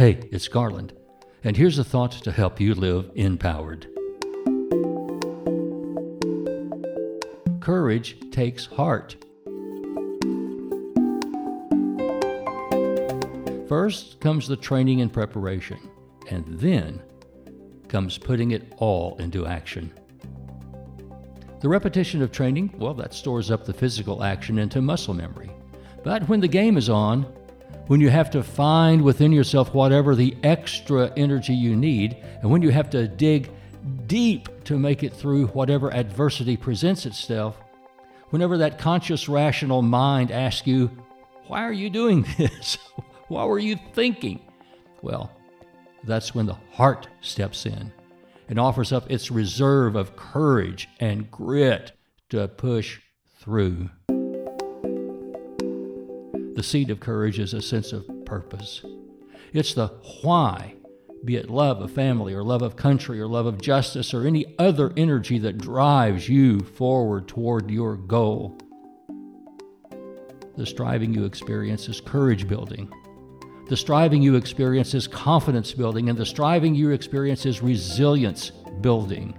Hey, it's Garland, and here's a thought to help you live empowered. Courage takes heart. First comes the training and preparation, and then comes putting it all into action. The repetition of training, well, that stores up the physical action into muscle memory. But when the game is on, when you have to find within yourself whatever the extra energy you need, and when you have to dig deep to make it through whatever adversity presents itself, whenever that conscious, rational mind asks you, Why are you doing this? what were you thinking? Well, that's when the heart steps in and offers up its reserve of courage and grit to push through. The seed of courage is a sense of purpose. It's the why, be it love of family or love of country or love of justice or any other energy that drives you forward toward your goal. The striving you experience is courage building. The striving you experience is confidence building, and the striving you experience is resilience building.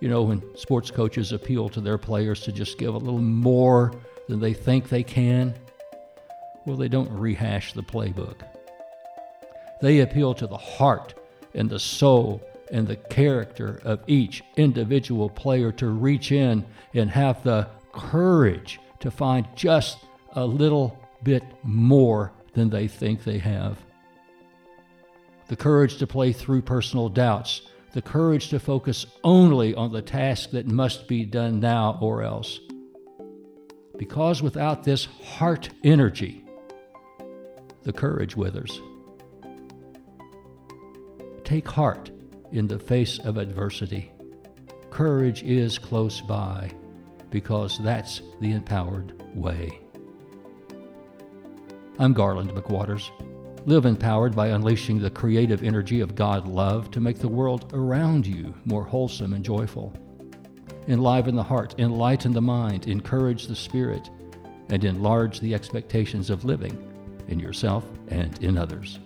You know, when sports coaches appeal to their players to just give a little more than they think they can, well, they don't rehash the playbook. They appeal to the heart and the soul and the character of each individual player to reach in and have the courage to find just a little bit more than they think they have. The courage to play through personal doubts, the courage to focus only on the task that must be done now or else. Because without this heart energy, the courage withers. Take heart in the face of adversity. Courage is close by because that's the empowered way. I'm Garland McWaters. Live empowered by unleashing the creative energy of God love to make the world around you more wholesome and joyful. Enliven the heart, enlighten the mind, encourage the spirit, and enlarge the expectations of living in yourself and in others.